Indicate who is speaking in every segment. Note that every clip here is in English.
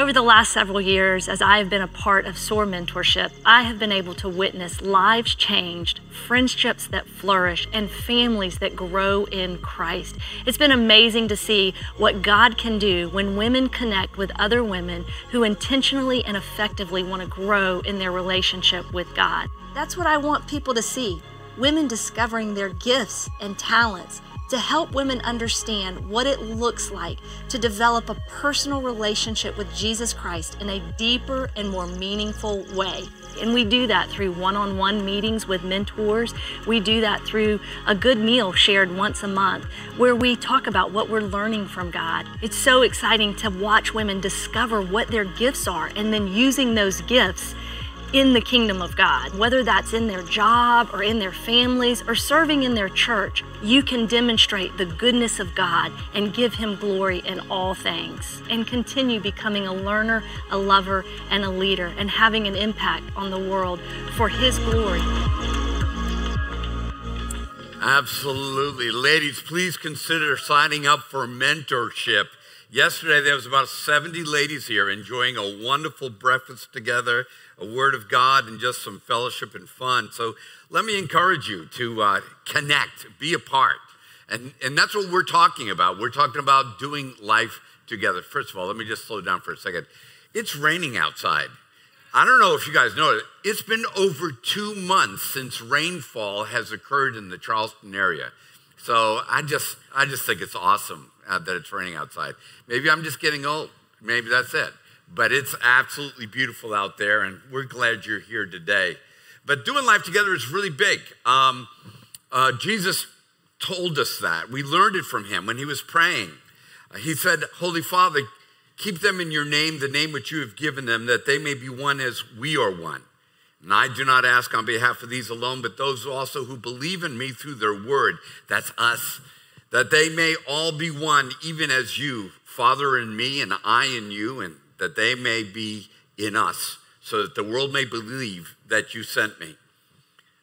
Speaker 1: Over the last several years, as I have been a part of SOAR mentorship, I have been able to witness lives changed, friendships that flourish, and families that grow in Christ. It's been amazing to see what God can do when women connect with other women who intentionally and effectively want to grow in their relationship with God. That's what I want people to see women discovering their gifts and talents to help women understand what it looks like to develop a personal relationship with Jesus Christ in a deeper and more meaningful way. And we do that through one on one meetings with mentors. We do that through a good meal shared once a month where we talk about what we're learning from God. It's so exciting to watch women discover what their gifts are and then using those gifts in the kingdom of God, whether that's in their job or in their families or serving in their church, you can demonstrate the goodness of God and give Him glory in all things and continue becoming a learner, a lover, and a leader and having an impact on the world for His glory.
Speaker 2: Absolutely. Ladies, please consider signing up for mentorship. Yesterday, there was about 70 ladies here enjoying a wonderful breakfast together a word of God and just some fellowship and fun. So let me encourage you to uh, connect, be a part. And, and that's what we're talking about. We're talking about doing life together. First of all, let me just slow down for a second. It's raining outside. I don't know if you guys know it. It's been over two months since rainfall has occurred in the Charleston area. So I just, I just think it's awesome uh, that it's raining outside. Maybe I'm just getting old. Maybe that's it but it's absolutely beautiful out there, and we're glad you're here today. But doing life together is really big. Um, uh, Jesus told us that. We learned it from him when he was praying. Uh, he said, Holy Father, keep them in your name, the name which you have given them, that they may be one as we are one. And I do not ask on behalf of these alone, but those also who believe in me through their word. That's us. That they may all be one, even as you, Father in me, and I in you, and that they may be in us, so that the world may believe that you sent me.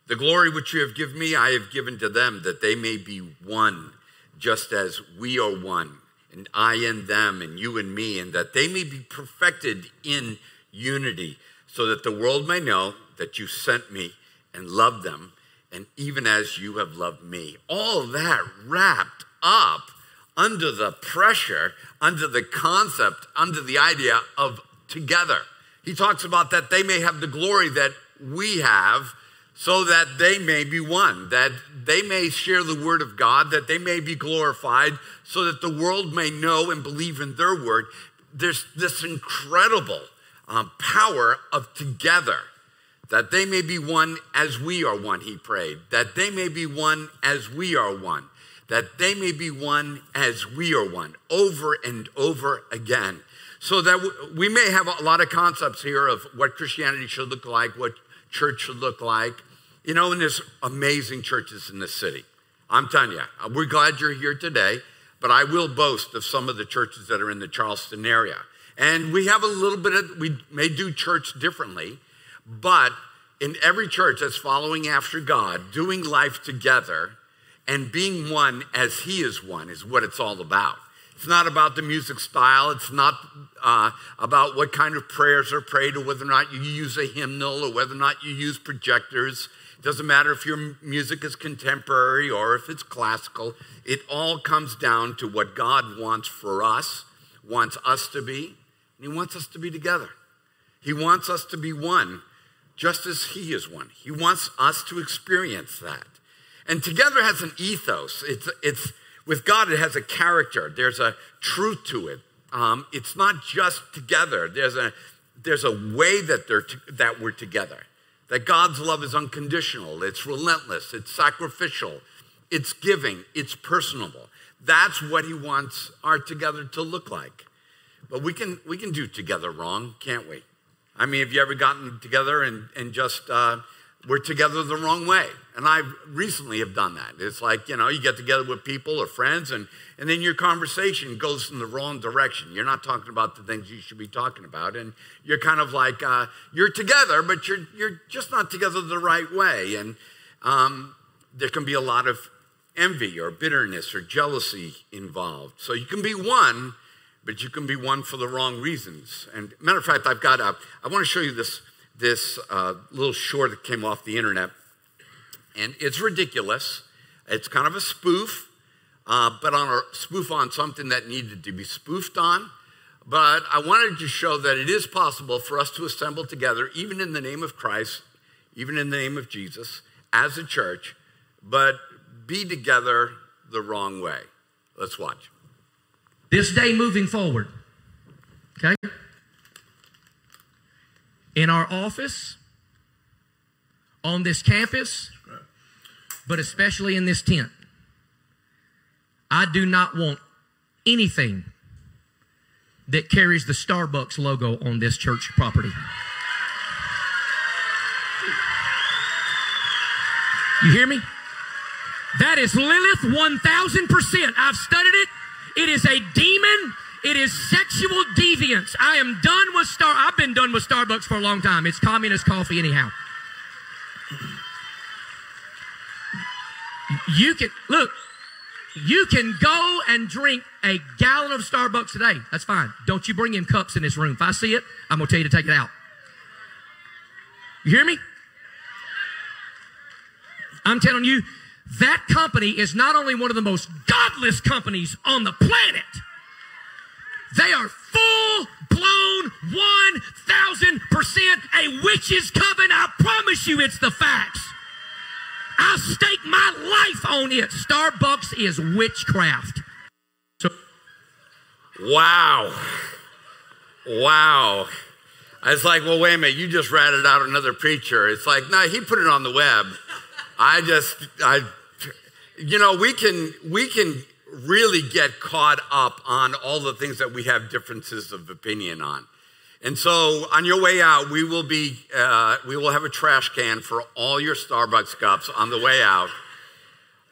Speaker 2: The glory which you have given me, I have given to them, that they may be one, just as we are one, and I in them, and you in me, and that they may be perfected in unity, so that the world may know that you sent me and loved them, and even as you have loved me. All that wrapped up under the pressure, under the concept, under the idea of together. He talks about that they may have the glory that we have so that they may be one, that they may share the word of God, that they may be glorified, so that the world may know and believe in their word. There's this incredible um, power of together, that they may be one as we are one, he prayed, that they may be one as we are one that they may be one as we are one, over and over again. So that we may have a lot of concepts here of what Christianity should look like, what church should look like. You know, and there's amazing churches in this city. I'm telling you, uh, we're glad you're here today, but I will boast of some of the churches that are in the Charleston area. And we have a little bit of, we may do church differently, but in every church that's following after God, doing life together, and being one as He is one is what it's all about. It's not about the music style. It's not uh, about what kind of prayers are prayed or whether or not you use a hymnal or whether or not you use projectors. It doesn't matter if your music is contemporary or if it's classical. It all comes down to what God wants for us, wants us to be, and He wants us to be together. He wants us to be one, just as He is one. He wants us to experience that. And together has an ethos. It's, it's with God, it has a character. There's a truth to it. Um, it's not just together. There's a there's a way that they're to, that we're together. That God's love is unconditional. It's relentless. It's sacrificial. It's giving. It's personable. That's what He wants our together to look like. But we can we can do together wrong, can't we? I mean, have you ever gotten together and and just uh, we're together the wrong way. And I recently have done that. It's like, you know, you get together with people or friends, and, and then your conversation goes in the wrong direction. You're not talking about the things you should be talking about. And you're kind of like, uh, you're together, but you're, you're just not together the right way. And um, there can be a lot of envy or bitterness or jealousy involved. So you can be one, but you can be one for the wrong reasons. And matter of fact, I've got a, I want to show you this, this uh, little short that came off the internet. And it's ridiculous. It's kind of a spoof, uh, but on a spoof on something that needed to be spoofed on. But I wanted to show that it is possible for us to assemble together, even in the name of Christ, even in the name of Jesus, as a church, but be together the wrong way. Let's watch.
Speaker 3: This day moving forward, okay? In our office, on this campus, but especially in this tent, I do not want anything that carries the Starbucks logo on this church property. You hear me? That is Lilith 1000%. I've studied it. It is a demon. It is sexual deviance. I am done with Star. I've been done with Starbucks for a long time. It's communist coffee, anyhow. You can look. You can go and drink a gallon of Starbucks today. That's fine. Don't you bring in cups in this room. If I see it, I'm gonna tell you to take it out. You hear me? I'm telling you, that company is not only one of the most godless companies on the planet, they are full blown 1000% a witch's coven. I promise you it's the facts. I stake my life on it. Starbucks is witchcraft. So,
Speaker 2: wow. Wow. I was like, well, wait a minute, you just ratted out another preacher. It's like, no, he put it on the web. I just, I, you know, we can, we can really get caught up on all the things that we have differences of opinion on. And so on your way out, we will be, uh, we will have a trash can for all your Starbucks cups on the way out.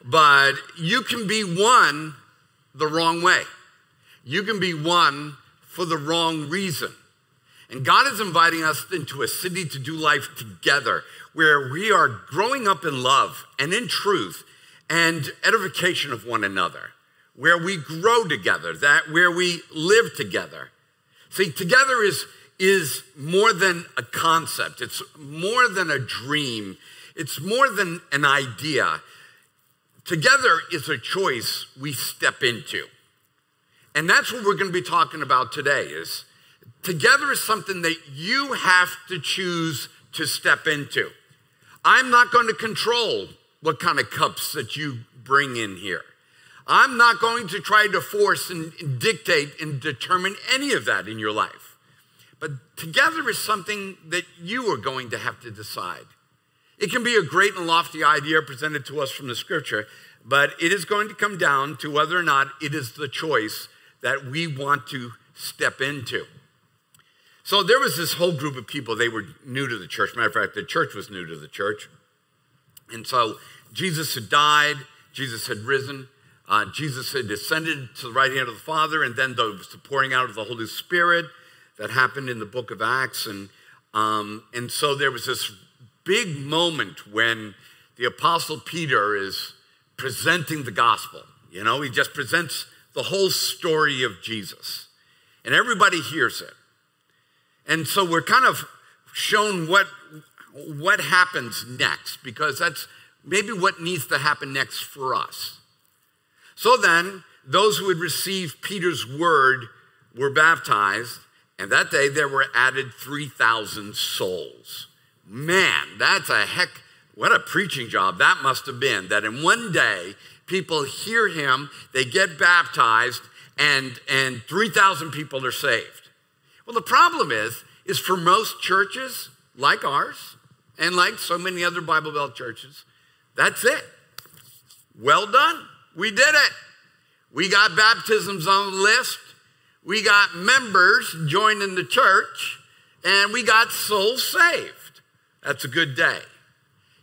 Speaker 2: But you can be one the wrong way. You can be one for the wrong reason. And God is inviting us into a city to do life together where we are growing up in love and in truth and edification of one another, where we grow together, that where we live together. See, together is, is more than a concept, it's more than a dream, it's more than an idea. Together is a choice we step into. And that's what we're going to be talking about today is together is something that you have to choose to step into. I'm not going to control what kind of cups that you bring in here. I'm not going to try to force and dictate and determine any of that in your life. Together is something that you are going to have to decide. It can be a great and lofty idea presented to us from the scripture, but it is going to come down to whether or not it is the choice that we want to step into. So there was this whole group of people, they were new to the church. Matter of fact, the church was new to the church. And so Jesus had died, Jesus had risen, uh, Jesus had descended to the right hand of the Father, and then the, the pouring out of the Holy Spirit that happened in the book of Acts. And, um, and so there was this big moment when the Apostle Peter is presenting the gospel. You know, he just presents the whole story of Jesus, and everybody hears it. And so we're kind of shown what, what happens next, because that's maybe what needs to happen next for us. So then, those who had received Peter's word were baptized, and that day there were added 3,000 souls. Man, that's a heck, what a preaching job that must have been. That in one day, people hear him, they get baptized, and, and 3,000 people are saved. Well, the problem is, is for most churches like ours, and like so many other Bible Belt churches, that's it. Well done. We did it. We got baptisms on the list. We got members joining the church, and we got souls saved. That's a good day.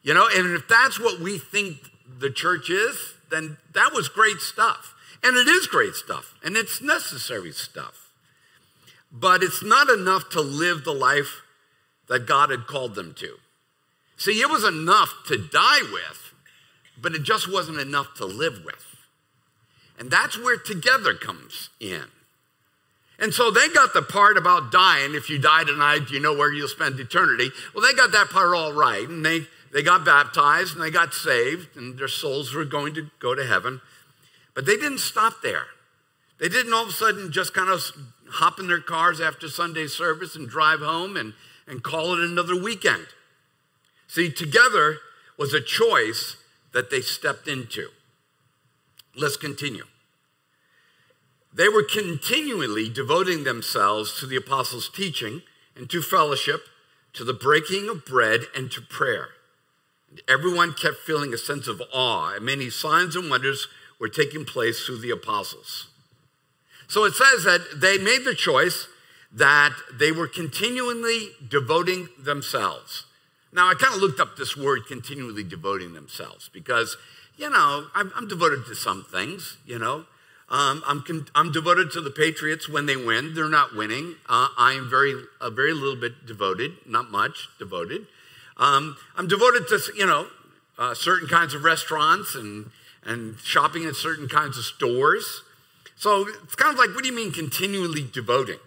Speaker 2: You know, and if that's what we think the church is, then that was great stuff. And it is great stuff, and it's necessary stuff. But it's not enough to live the life that God had called them to. See, it was enough to die with, but it just wasn't enough to live with. And that's where together comes in. And so they got the part about dying. If you die tonight, you know where you'll spend eternity. Well, they got that part all right. And they, they got baptized and they got saved, and their souls were going to go to heaven. But they didn't stop there. They didn't all of a sudden just kind of hop in their cars after Sunday service and drive home and, and call it another weekend. See, together was a choice that they stepped into. Let's continue. They were continually devoting themselves to the apostles' teaching and to fellowship, to the breaking of bread, and to prayer. Everyone kept feeling a sense of awe, and many signs and wonders were taking place through the apostles. So it says that they made the choice that they were continually devoting themselves. Now, I kind of looked up this word, continually devoting themselves, because, you know, I'm, I'm devoted to some things, you know. Um, I'm, con- I'm devoted to the Patriots when they win. They're not winning. Uh, I am very, a very little bit devoted, not much devoted. Um, I'm devoted to, you know, uh, certain kinds of restaurants and, and shopping at certain kinds of stores. So it's kind of like, what do you mean continually devoting?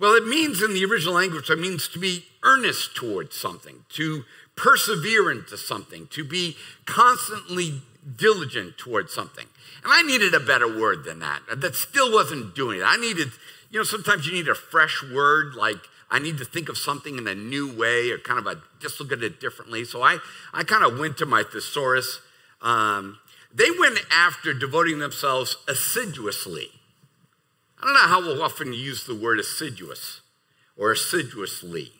Speaker 2: Well, it means in the original language, it means to be earnest towards something, to persevere into something, to be constantly diligent towards something. And I needed a better word than that. That still wasn't doing it. I needed, you know, sometimes you need a fresh word, like I need to think of something in a new way or kind of a, just look at it differently. So I, I kind of went to my thesaurus. Um, they went after devoting themselves assiduously. I don't know how often you use the word assiduous or assiduously.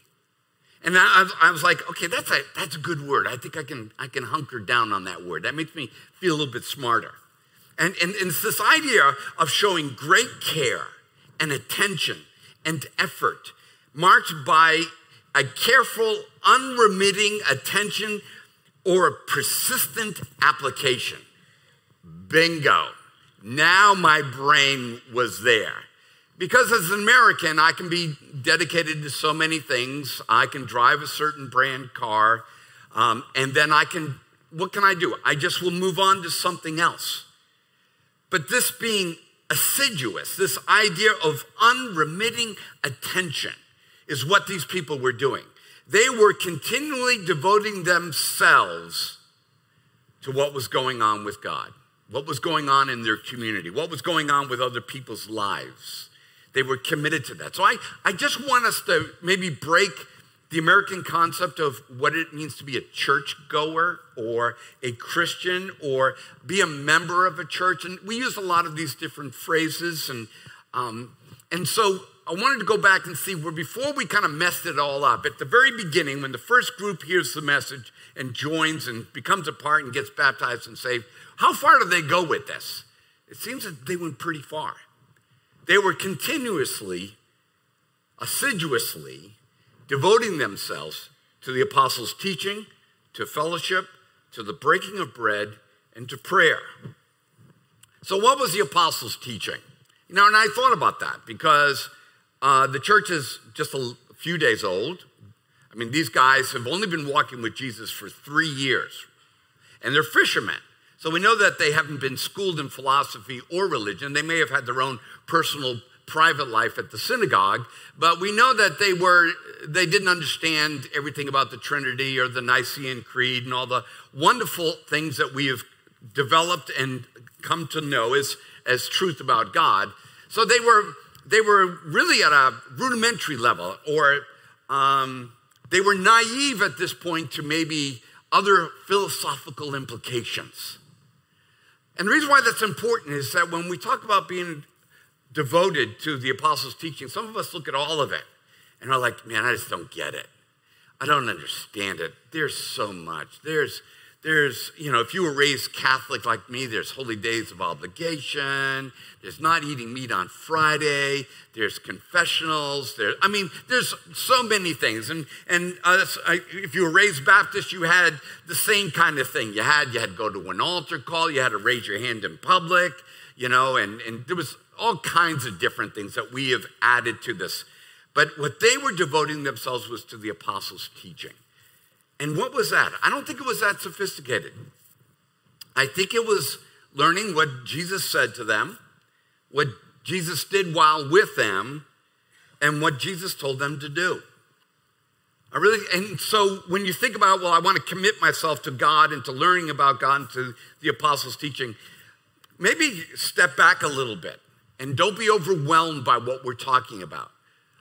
Speaker 2: And I, I, was like, okay, that's a, that's a good word. I think I can, I can hunker down on that word. That makes me feel a little bit smarter. And, and, and it's this idea of showing great care and attention and effort, marked by a careful, unremitting attention or a persistent application. Bingo. Now my brain was there. Because as an American, I can be dedicated to so many things. I can drive a certain brand car, um, and then I can, what can I do? I just will move on to something else. But this being assiduous, this idea of unremitting attention, is what these people were doing. They were continually devoting themselves to what was going on with God, what was going on in their community, what was going on with other people's lives. They were committed to that. So I, I just want us to maybe break the American concept of what it means to be a church goer or a Christian or be a member of a church. And we use a lot of these different phrases. And, um, and so I wanted to go back and see where before we kind of messed it all up, at the very beginning, when the first group hears the message and joins and becomes a part and gets baptized and saved, how far do they go with this? It seems that they went pretty far. They were continuously, assiduously, devoting themselves to the apostles' teaching, to fellowship, to the breaking of bread, and to prayer. So, what was the apostles' teaching? You know, and I thought about that because uh, the church is just a few days old. I mean, these guys have only been walking with Jesus for three years, and they're fishermen. So we know that they haven't been schooled in philosophy or religion. They may have had their own personal private life at the synagogue, but we know that they were they didn't understand everything about the Trinity or the Nicene Creed and all the wonderful things that we have developed and come to know as, as truth about God. So they were they were really at a rudimentary level, or um, they were naive at this point to maybe other philosophical implications. And the reason why that's important is that when we talk about being devoted to the apostles' teaching, some of us look at all of it and are like, man, I just don't get it. I don't understand it. There's so much. There's, there's, you know, if you were raised Catholic like me, there's holy days of obligation. There's not eating meat on Friday. There's confessionals. There, I mean, there's so many things. And and uh, if you were raised Baptist, you had the same kind of thing. You had you had to go to an altar call. You had to raise your hand in public. You know, and and there was all kinds of different things that we have added to this. But what they were devoting themselves was to the apostles' teaching. And what was that? I don't think it was that sophisticated. I think it was learning what Jesus said to them, what Jesus did while with them and what Jesus told them to do. I really, and so when you think about, well, I want to commit myself to God and to learning about God and to the apostles' teaching, maybe step back a little bit and don't be overwhelmed by what we're talking about.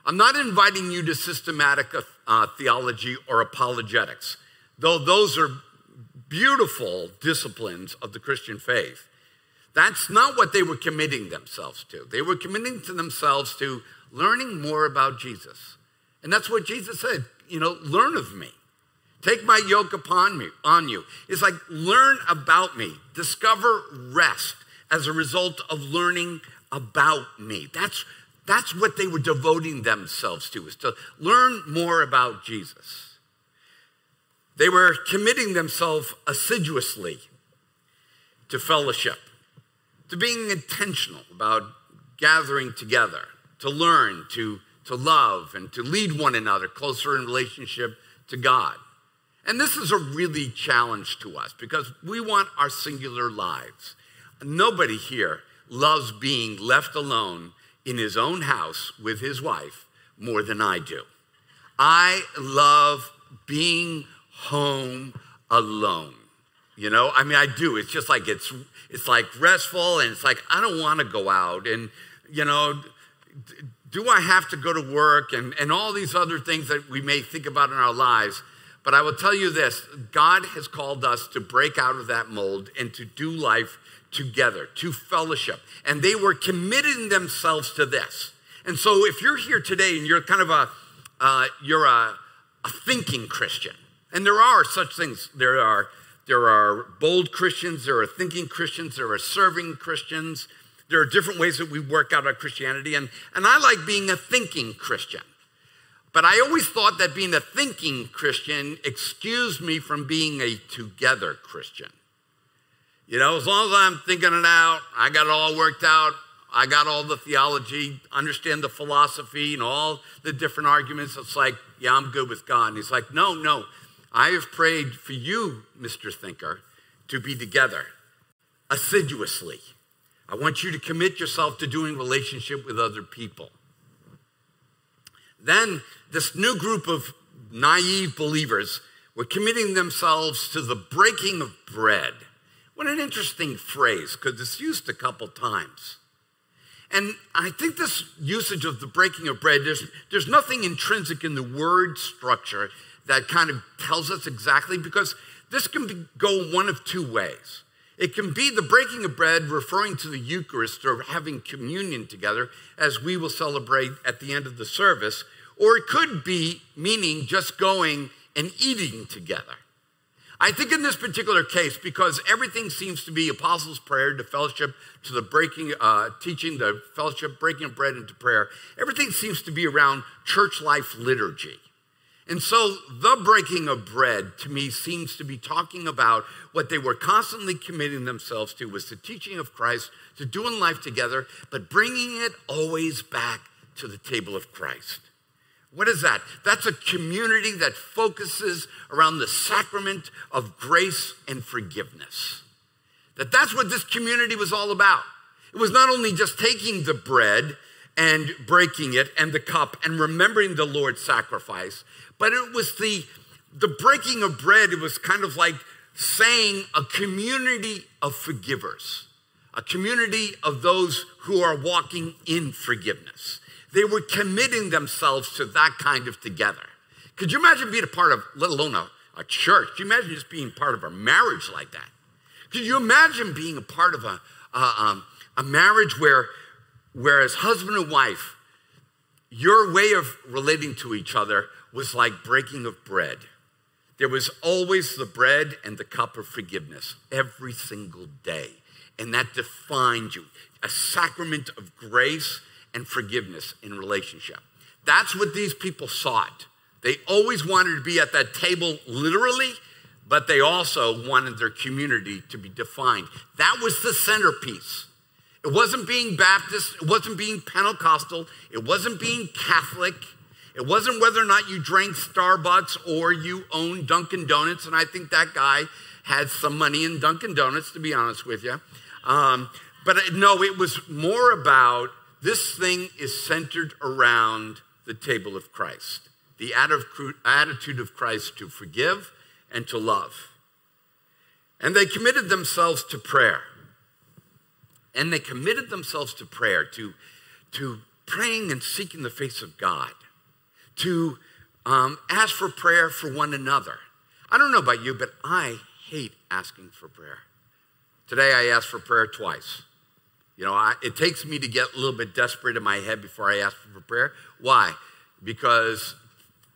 Speaker 2: I'm not inviting you to systematic uh, theology or apologetics, though those are beautiful disciplines of the Christian faith. That's not what they were committing themselves to. They were committing to themselves to learning more about Jesus. And that's what Jesus said you know, learn of me. Take my yoke upon me, on you. It's like learn about me. Discover rest as a result of learning about me. That's that's what they were devoting themselves to, is to learn more about Jesus. They were committing themselves assiduously to fellowship, to being intentional about gathering together, to learn, to to love and to lead one another closer in relationship to God. And this is a really challenge to us because we want our singular lives. Nobody here loves being left alone in his own house with his wife more than I do. I love being home alone. You know, I mean, I do. It's just like it's it's like restful, and it's like I don't want to go out, and you know, do I have to go to work and, and all these other things that we may think about in our lives. But I will tell you this God has called us to break out of that mold and to do life together, to fellowship. And they were committing themselves to this. And so if you're here today and you're kind of a, uh, you're a, a thinking Christian, and there are such things, there are, there are bold Christians, there are thinking Christians, there are serving Christians, there are different ways that we work out our Christianity, and, and I like being a thinking Christian. But I always thought that being a thinking Christian excused me from being a together Christian. You know, as long as I'm thinking it out, I got it all worked out, I got all the theology, understand the philosophy and all the different arguments. It's like, yeah, I'm good with God. And he's like, no, no. I have prayed for you, Mr. Thinker, to be together assiduously. I want you to commit yourself to doing relationship with other people. Then this new group of naive believers were committing themselves to the breaking of bread. What an interesting phrase, because it's used a couple times. And I think this usage of the breaking of bread, there's, there's nothing intrinsic in the word structure that kind of tells us exactly, because this can be, go one of two ways. It can be the breaking of bread, referring to the Eucharist or having communion together, as we will celebrate at the end of the service, or it could be meaning just going and eating together. I think in this particular case, because everything seems to be apostles' prayer to fellowship, to the breaking, uh, teaching, the fellowship, breaking of bread into prayer, everything seems to be around church life liturgy. And so the breaking of bread to me seems to be talking about what they were constantly committing themselves to was the teaching of Christ, to doing life together, but bringing it always back to the table of Christ. What is that? That's a community that focuses around the sacrament of grace and forgiveness. That that's what this community was all about. It was not only just taking the bread and breaking it and the cup and remembering the Lord's sacrifice, but it was the, the breaking of bread, it was kind of like saying a community of forgivers, a community of those who are walking in forgiveness. They were committing themselves to that kind of together. Could you imagine being a part of, let alone a, a church? Could you imagine just being part of a marriage like that? Could you imagine being a part of a, a, um, a marriage where, where as husband and wife, your way of relating to each other was like breaking of bread. There was always the bread and the cup of forgiveness every single day. And that defined you a sacrament of grace and forgiveness in relationship. That's what these people sought. They always wanted to be at that table literally, but they also wanted their community to be defined. That was the centerpiece. It wasn't being Baptist, it wasn't being Pentecostal, it wasn't being Catholic, it wasn't whether or not you drank Starbucks or you owned Dunkin' Donuts, and I think that guy had some money in Dunkin' Donuts, to be honest with you. Um, but no, it was more about this thing is centered around the table of Christ, the attitude of Christ to forgive and to love. And they committed themselves to prayer. And they committed themselves to prayer, to, to praying and seeking the face of God, to um, ask for prayer for one another. I don't know about you, but I hate asking for prayer. Today I asked for prayer twice. You know, I, it takes me to get a little bit desperate in my head before I ask for prayer. Why? Because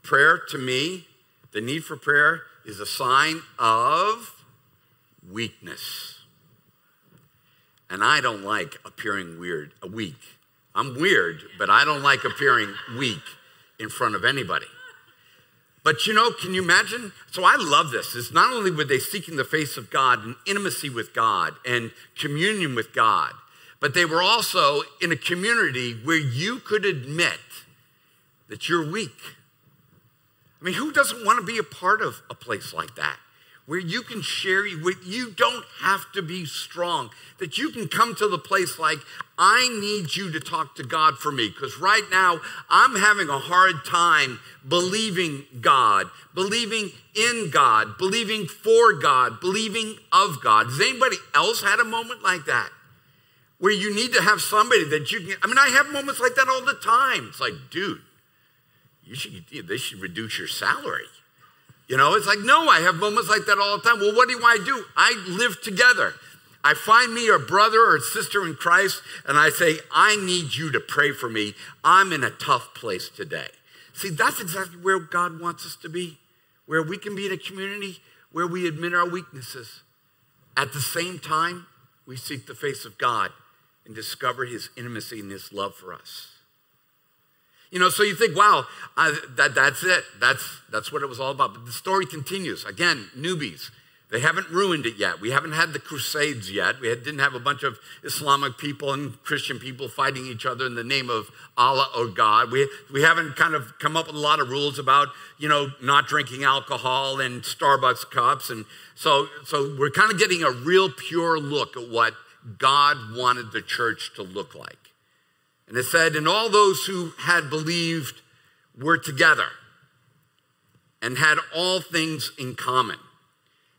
Speaker 2: prayer to me, the need for prayer, is a sign of weakness. And I don't like appearing weird, uh, weak. I'm weird, but I don't like appearing weak in front of anybody. But you know, can you imagine? So I love this. It's not only were they seeking the face of God and intimacy with God and communion with God, but they were also in a community where you could admit that you're weak. I mean, who doesn't want to be a part of a place like that? where you can share with you don't have to be strong that you can come to the place like i need you to talk to god for me because right now i'm having a hard time believing god believing in god believing for god believing of god has anybody else had a moment like that where you need to have somebody that you can i mean i have moments like that all the time it's like dude you should they should reduce your salary you know, it's like, no, I have moments like that all the time. Well, what do I do? I live together. I find me a brother or sister in Christ, and I say, I need you to pray for me. I'm in a tough place today. See, that's exactly where God wants us to be, where we can be in a community where we admit our weaknesses. At the same time, we seek the face of God and discover his intimacy and his love for us. You know, so you think, wow, I, that, that's it. That's, that's what it was all about. But the story continues. Again, newbies. They haven't ruined it yet. We haven't had the Crusades yet. We had, didn't have a bunch of Islamic people and Christian people fighting each other in the name of Allah or God. We, we haven't kind of come up with a lot of rules about, you know, not drinking alcohol and Starbucks cups. And so, so we're kind of getting a real pure look at what God wanted the church to look like. And it said, and all those who had believed were together and had all things in common.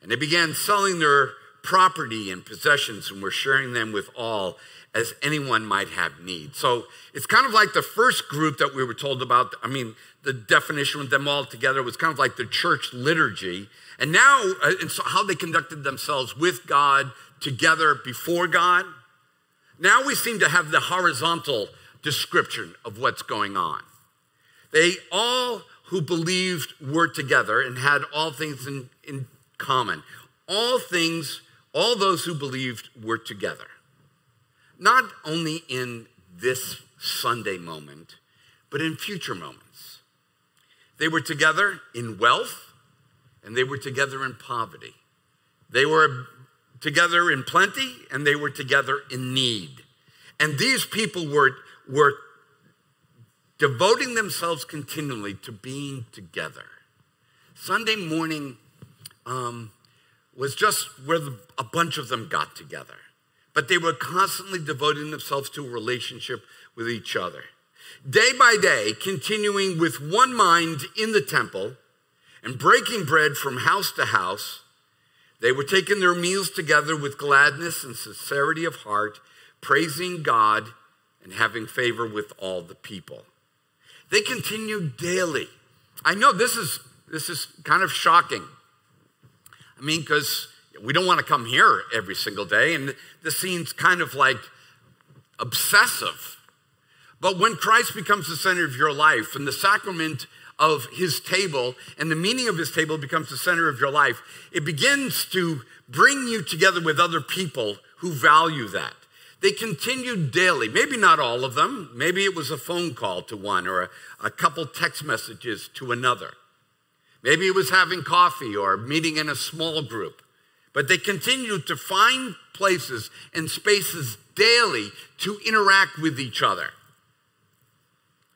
Speaker 2: And they began selling their property and possessions and were sharing them with all as anyone might have need. So it's kind of like the first group that we were told about. I mean, the definition with them all together was kind of like the church liturgy. And now, uh, and so how they conducted themselves with God, together before God. Now we seem to have the horizontal description of what's going on. They all who believed were together and had all things in, in common. All things, all those who believed were together. Not only in this Sunday moment, but in future moments. They were together in wealth and they were together in poverty. They were together in plenty and they were together in need. And these people were were devoting themselves continually to being together. Sunday morning um, was just where the, a bunch of them got together, but they were constantly devoting themselves to a relationship with each other. Day by day, continuing with one mind in the temple and breaking bread from house to house, they were taking their meals together with gladness and sincerity of heart, praising God and having favor with all the people. They continued daily. I know this is this is kind of shocking. I mean, because we don't want to come here every single day, and this seems kind of like obsessive. But when Christ becomes the center of your life and the sacrament of his table and the meaning of his table becomes the center of your life, it begins to bring you together with other people who value that. They continued daily, maybe not all of them. Maybe it was a phone call to one or a, a couple text messages to another. Maybe it was having coffee or meeting in a small group. But they continued to find places and spaces daily to interact with each other.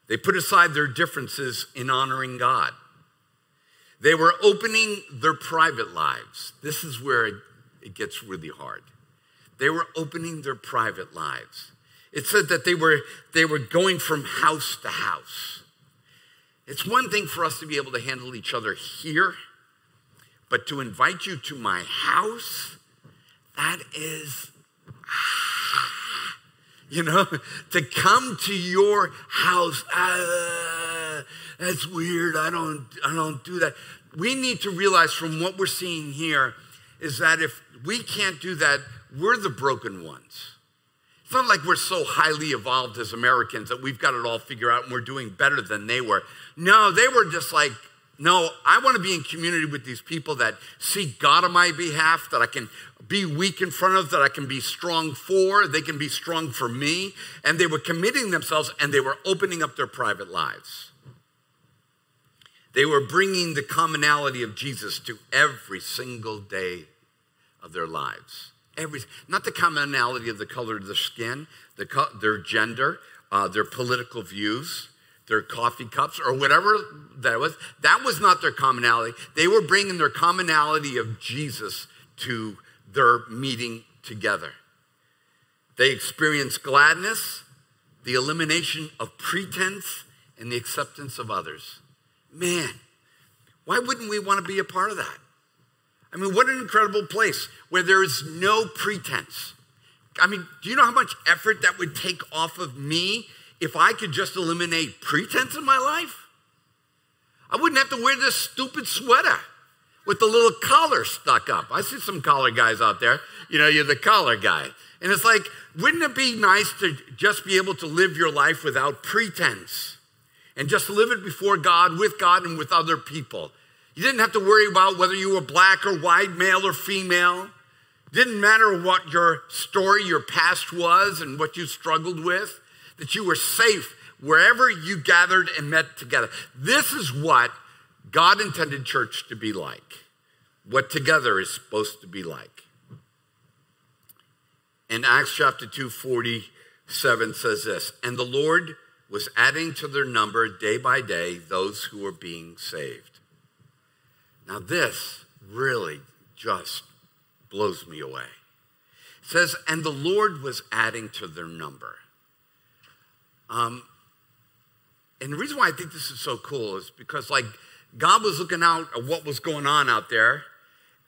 Speaker 2: They put aside their differences in honoring God. They were opening their private lives. This is where it, it gets really hard. They were opening their private lives. It said that they were, they were going from house to house. It's one thing for us to be able to handle each other here, but to invite you to my house, that is, you know, to come to your house, uh, that's weird. I don't, I don't do that. We need to realize from what we're seeing here is that if we can't do that, we're the broken ones. It's not like we're so highly evolved as Americans that we've got it all figured out and we're doing better than they were. No, they were just like, no, I want to be in community with these people that see God on my behalf, that I can be weak in front of, that I can be strong for, they can be strong for me. And they were committing themselves and they were opening up their private lives. They were bringing the commonality of Jesus to every single day of their lives. Every, not the commonality of the color of their skin, the, their gender, uh, their political views, their coffee cups, or whatever that was. That was not their commonality. They were bringing their commonality of Jesus to their meeting together. They experienced gladness, the elimination of pretense, and the acceptance of others. Man, why wouldn't we want to be a part of that? I mean, what an incredible place where there is no pretense. I mean, do you know how much effort that would take off of me if I could just eliminate pretense in my life? I wouldn't have to wear this stupid sweater with the little collar stuck up. I see some collar guys out there. You know, you're the collar guy. And it's like, wouldn't it be nice to just be able to live your life without pretense and just live it before God, with God, and with other people? You didn't have to worry about whether you were black or white, male or female. Didn't matter what your story, your past was, and what you struggled with, that you were safe wherever you gathered and met together. This is what God intended church to be like, what together is supposed to be like. In Acts chapter 2, 47 says this, and the Lord was adding to their number day by day those who were being saved. Now, this really just blows me away. It says, and the Lord was adding to their number. Um, and the reason why I think this is so cool is because, like, God was looking out at what was going on out there,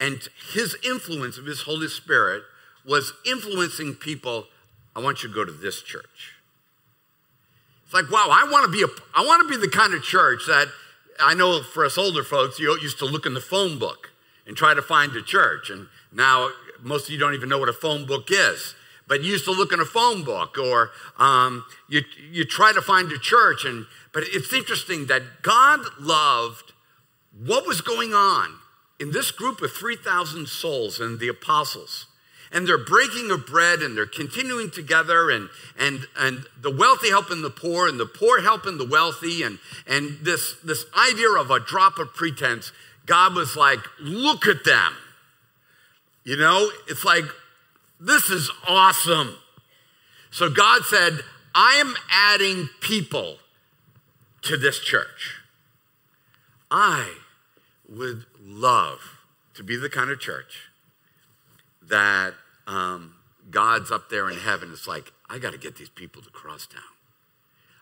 Speaker 2: and his influence of his Holy Spirit was influencing people. I want you to go to this church. It's like, wow, I want to be a, I want to be the kind of church that I know for us older folks, you used to look in the phone book and try to find a church. And now most of you don't even know what a phone book is. But you used to look in a phone book or um, you, you try to find a church. And, but it's interesting that God loved what was going on in this group of 3,000 souls and the apostles and their breaking of bread and their continuing together and and and the wealthy helping the poor and the poor helping the wealthy and and this this idea of a drop of pretense god was like look at them you know it's like this is awesome so god said i am adding people to this church i would love to be the kind of church that um, God's up there in heaven. It's like, I got to get these people to Crosstowne.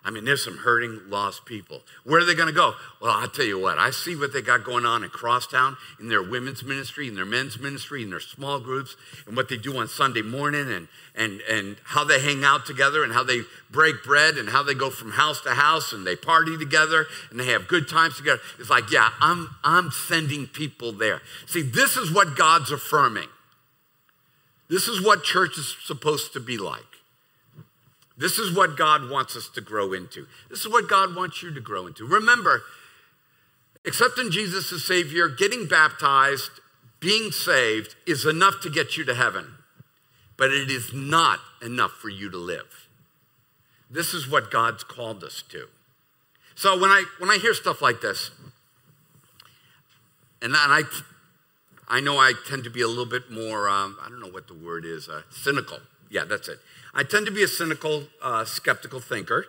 Speaker 2: I mean, there's some hurting, lost people. Where are they going to go? Well, I'll tell you what, I see what they got going on in Crosstowne, in their women's ministry, in their men's ministry, in their small groups, and what they do on Sunday morning, and, and, and how they hang out together, and how they break bread, and how they go from house to house, and they party together, and they have good times together. It's like, yeah, I'm, I'm sending people there. See, this is what God's affirming. This is what church is supposed to be like. This is what God wants us to grow into. This is what God wants you to grow into. Remember, accepting Jesus as Savior, getting baptized, being saved is enough to get you to heaven, but it is not enough for you to live. This is what God's called us to. So when I when I hear stuff like this, and I I know I tend to be a little bit more, um, I don't know what the word is, uh, cynical. Yeah, that's it. I tend to be a cynical, uh, skeptical thinker.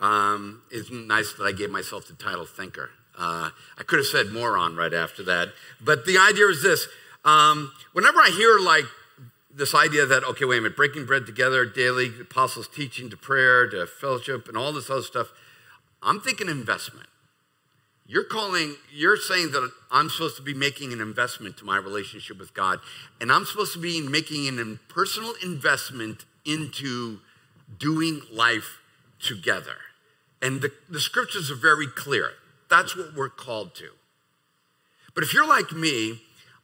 Speaker 2: Um, it's nice that I gave myself the title thinker. Uh, I could have said moron right after that. But the idea is this um, whenever I hear like this idea that, okay, wait a minute, breaking bread together daily, apostles teaching to prayer, to fellowship, and all this other stuff, I'm thinking investment. You're calling, you're saying that I'm supposed to be making an investment to my relationship with God, and I'm supposed to be making an personal investment into doing life together. And the, the scriptures are very clear. That's what we're called to. But if you're like me,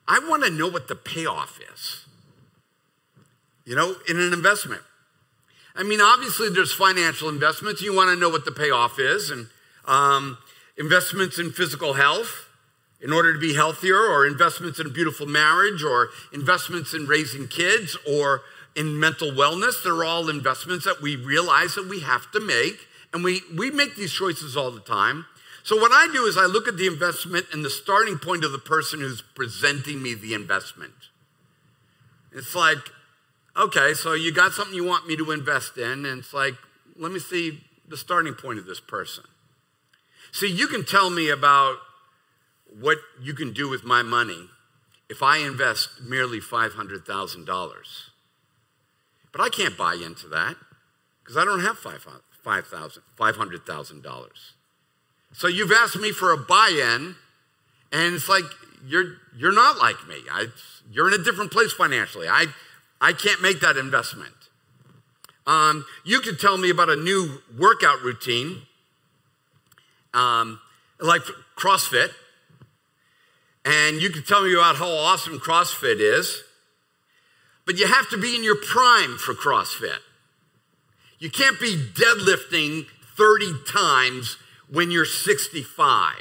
Speaker 2: I want to know what the payoff is. You know, in an investment. I mean, obviously, there's financial investments. You want to know what the payoff is, and um, investments in physical health in order to be healthier, or investments in a beautiful marriage, or investments in raising kids, or in mental wellness. They're all investments that we realize that we have to make, and we, we make these choices all the time. So, what I do is I look at the investment and the starting point of the person who's presenting me the investment. It's like, okay, so you got something you want me to invest in, and it's like, let me see the starting point of this person. See, you can tell me about what you can do with my money if I invest merely $500,000. But I can't buy into that because I don't have $500,000. So you've asked me for a buy-in, and it's like you're you're not like me. I, you're in a different place financially. I I can't make that investment. Um, you could tell me about a new workout routine, um, like CrossFit, and you could tell me about how awesome CrossFit is, but you have to be in your prime for CrossFit. You can't be deadlifting 30 times when you're 65.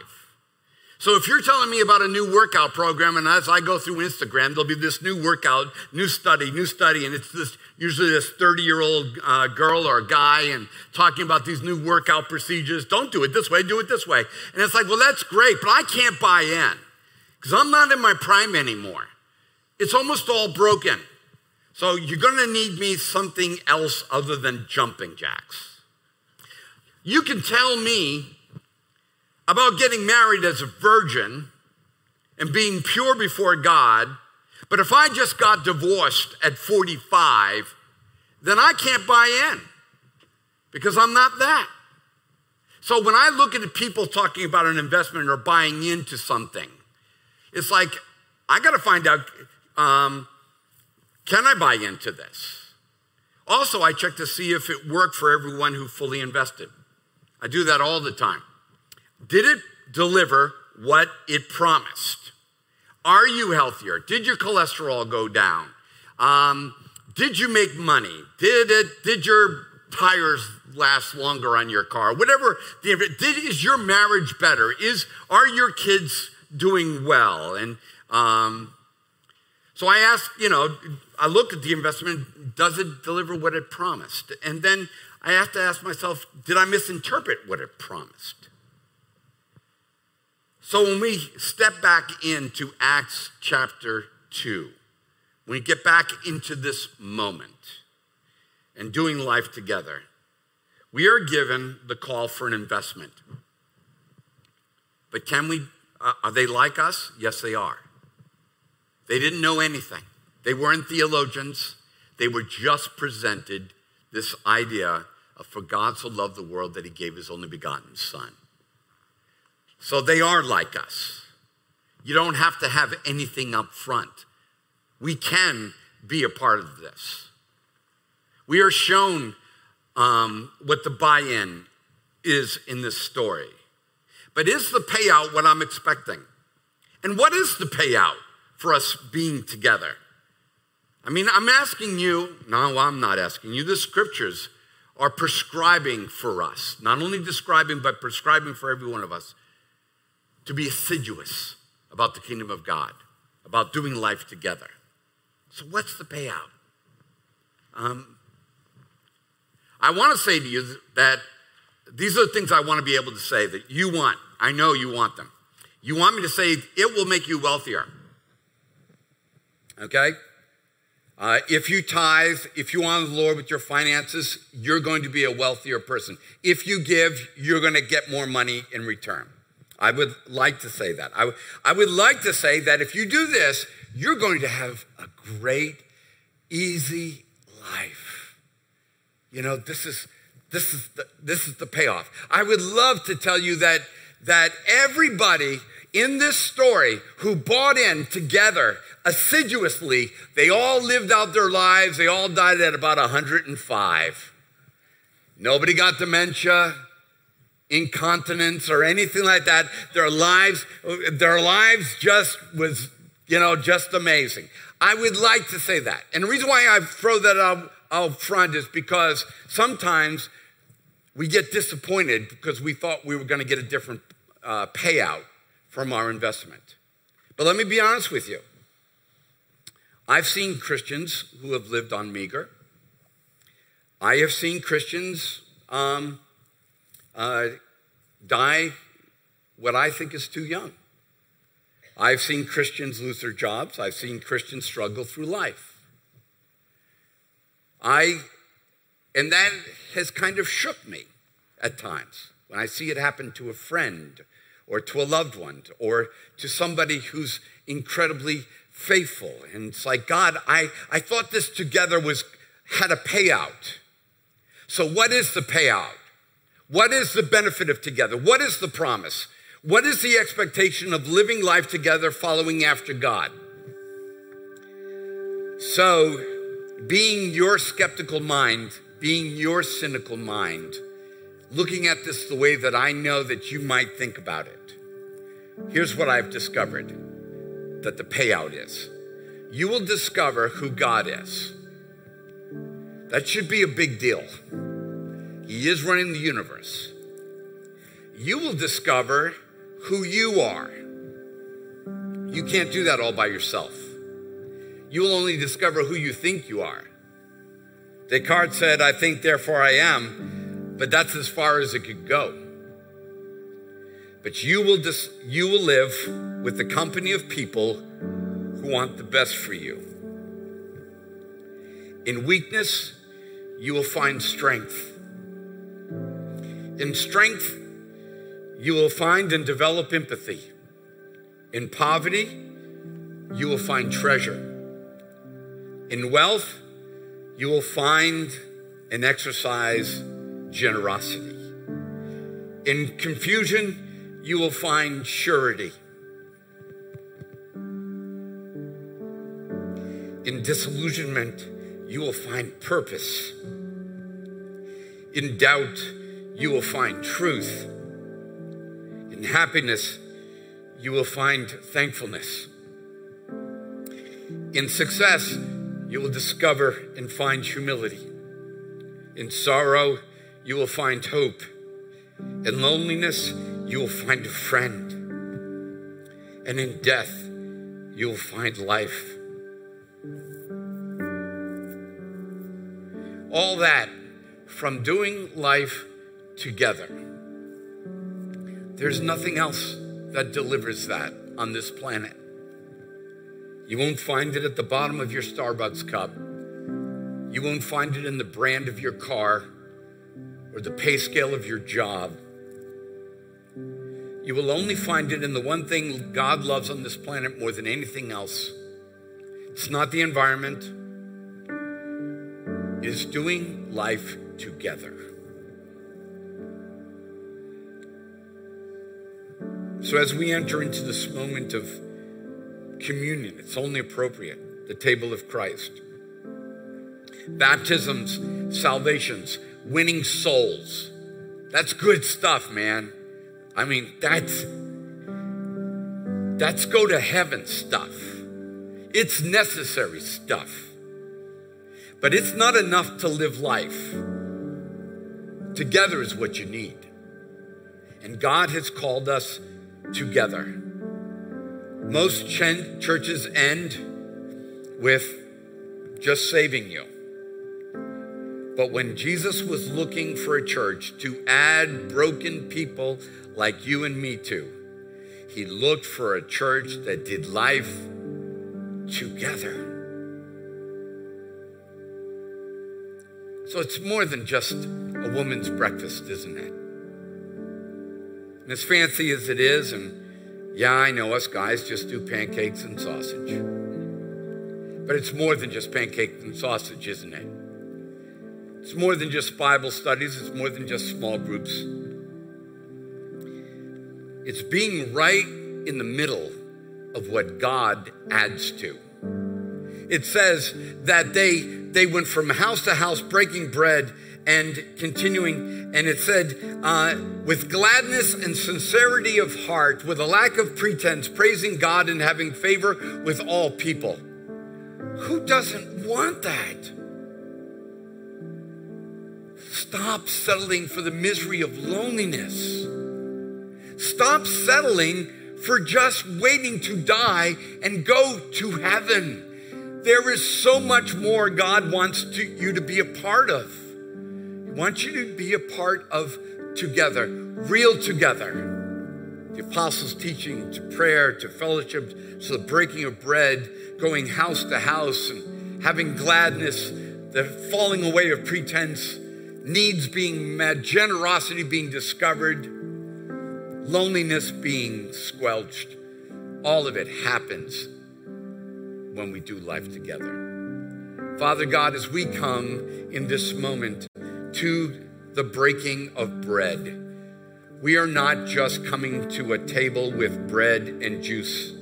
Speaker 2: So if you're telling me about a new workout program, and as I go through Instagram, there'll be this new workout, new study, new study, and it's this usually this 30 year old uh, girl or guy and talking about these new workout procedures. Don't do it this way, do it this way. And it's like, well, that's great, but I can't buy in because I'm not in my prime anymore. It's almost all broken. So you're going to need me something else other than jumping jacks. You can tell me about getting married as a virgin and being pure before God, but if I just got divorced at 45, then I can't buy in because I'm not that. So when I look at people talking about an investment or buying into something, it's like, I got to find out um, can I buy into this? Also, I check to see if it worked for everyone who fully invested. I do that all the time. Did it deliver what it promised? Are you healthier? Did your cholesterol go down? Um, did you make money? Did it? Did your tires last longer on your car? Whatever. did is your marriage better? Is are your kids doing well? And um, so I ask, you know, I look at the investment. Does it deliver what it promised? And then I have to ask myself, did I misinterpret what it promised? So when we step back into Acts chapter 2, when we get back into this moment and doing life together, we are given the call for an investment. But can we, uh, are they like us? Yes, they are. They didn't know anything, they weren't theologians. They were just presented this idea of for God so loved the world that he gave his only begotten Son. So they are like us. You don't have to have anything up front. We can be a part of this. We are shown um, what the buy in is in this story. But is the payout what I'm expecting? And what is the payout for us being together? I mean, I'm asking you, no, I'm not asking you. The scriptures are prescribing for us, not only describing, but prescribing for every one of us to be assiduous about the kingdom of God, about doing life together. So, what's the payout? Um, I want to say to you that these are the things I want to be able to say that you want. I know you want them. You want me to say it will make you wealthier. Okay? Uh, if you tithe, if you honor the Lord with your finances, you're going to be a wealthier person. If you give, you're going to get more money in return. I would like to say that. I, w- I would like to say that if you do this, you're going to have a great easy life. You know, this is this is the, this is the payoff. I would love to tell you that that everybody in this story who bought in together assiduously, they all lived out their lives. They all died at about 105. Nobody got dementia, incontinence, or anything like that. Their lives, their lives just was, you know, just amazing. I would like to say that. And the reason why I throw that out, out front is because sometimes we get disappointed because we thought we were going to get a different uh, payout from our investment. But let me be honest with you. I've seen Christians who have lived on meager. I have seen Christians um, uh, die what I think is too young. I've seen Christians lose their jobs. I've seen Christians struggle through life. I, and that has kind of shook me at times when I see it happen to a friend or to a loved one or to somebody who's incredibly faithful. And it's like, God, I, I thought this together was had a payout. So what is the payout? What is the benefit of together? What is the promise? What is the expectation of living life together following after God? So, being your skeptical mind, being your cynical mind, looking at this the way that I know that you might think about it. Here's what I've discovered that the payout is you will discover who God is. That should be a big deal. He is running the universe. You will discover who you are. You can't do that all by yourself. You will only discover who you think you are. Descartes said, I think, therefore I am, but that's as far as it could go. But you will, dis- you will live with the company of people who want the best for you. In weakness, you will find strength. In strength, you will find and develop empathy. In poverty, you will find treasure. In wealth, you will find and exercise generosity. In confusion, you will find surety. In disillusionment, you will find purpose. In doubt, you will find truth. In happiness, you will find thankfulness. In success, you will discover and find humility. In sorrow, you will find hope. In loneliness, you will find a friend. And in death, you will find life. All that from doing life together. There's nothing else that delivers that on this planet. You won't find it at the bottom of your Starbucks cup. You won't find it in the brand of your car or the pay scale of your job. You will only find it in the one thing God loves on this planet more than anything else. It's not the environment, it is doing life together. So, as we enter into this moment of communion, it's only appropriate the table of Christ. Baptisms, salvations, winning souls. That's good stuff, man. I mean, that's that's go to heaven stuff. It's necessary stuff. But it's not enough to live life. Together is what you need. And God has called us together. Most ch- churches end with just saving you. But when Jesus was looking for a church to add broken people like you and me to, He looked for a church that did life together. So it's more than just a woman's breakfast, isn't it? And as fancy as it is, and yeah, I know us guys just do pancakes and sausage. But it's more than just pancakes and sausage, isn't it? It's more than just Bible studies, it's more than just small groups. It's being right in the middle of what God adds to. It says that they they went from house to house breaking bread and continuing and it said uh, with gladness and sincerity of heart with a lack of pretense praising god and having favor with all people who doesn't want that stop settling for the misery of loneliness stop settling for just waiting to die and go to heaven there is so much more God wants to, you to be a part of. He wants you to be a part of together, real together. The apostles' teaching to prayer, to fellowship, to the breaking of bread, going house to house, and having gladness, the falling away of pretense, needs being met, generosity being discovered, loneliness being squelched. All of it happens when we do life together. Father God, as we come in this moment to the breaking of bread, we are not just coming to a table with bread and juice.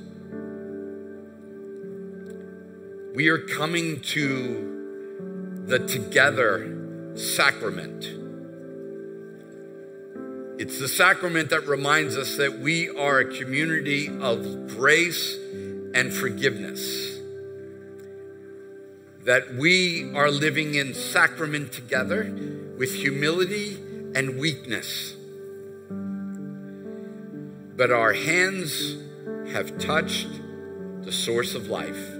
Speaker 2: We are coming to the together sacrament. It's the sacrament that reminds us that we are a community of grace and forgiveness that we are living in sacrament together with humility and weakness. But our hands have touched the source of life.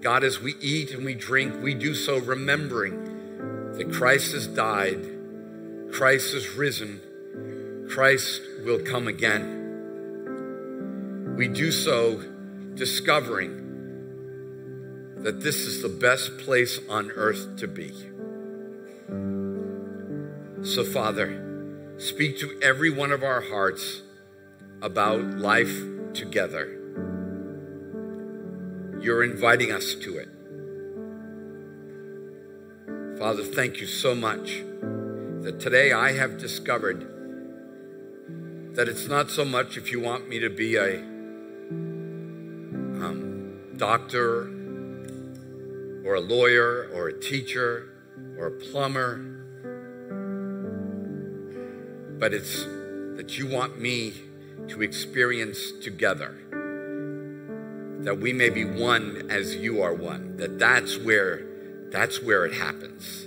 Speaker 2: God, as we eat and we drink, we do so remembering that Christ has died, Christ has risen, Christ will come again. We do so discovering that this is the best place on earth to be. So, Father, speak to every one of our hearts about life together. You're inviting us to it. Father, thank you so much that today I have discovered that it's not so much if you want me to be a um, doctor or a lawyer or a teacher or a plumber, but it's that you want me to experience together that we may be one as you are one that that's where that's where it happens.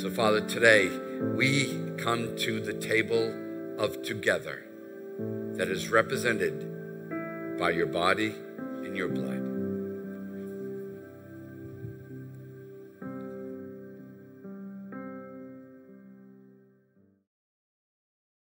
Speaker 2: So father today we come to the table of together that is represented by your body and your blood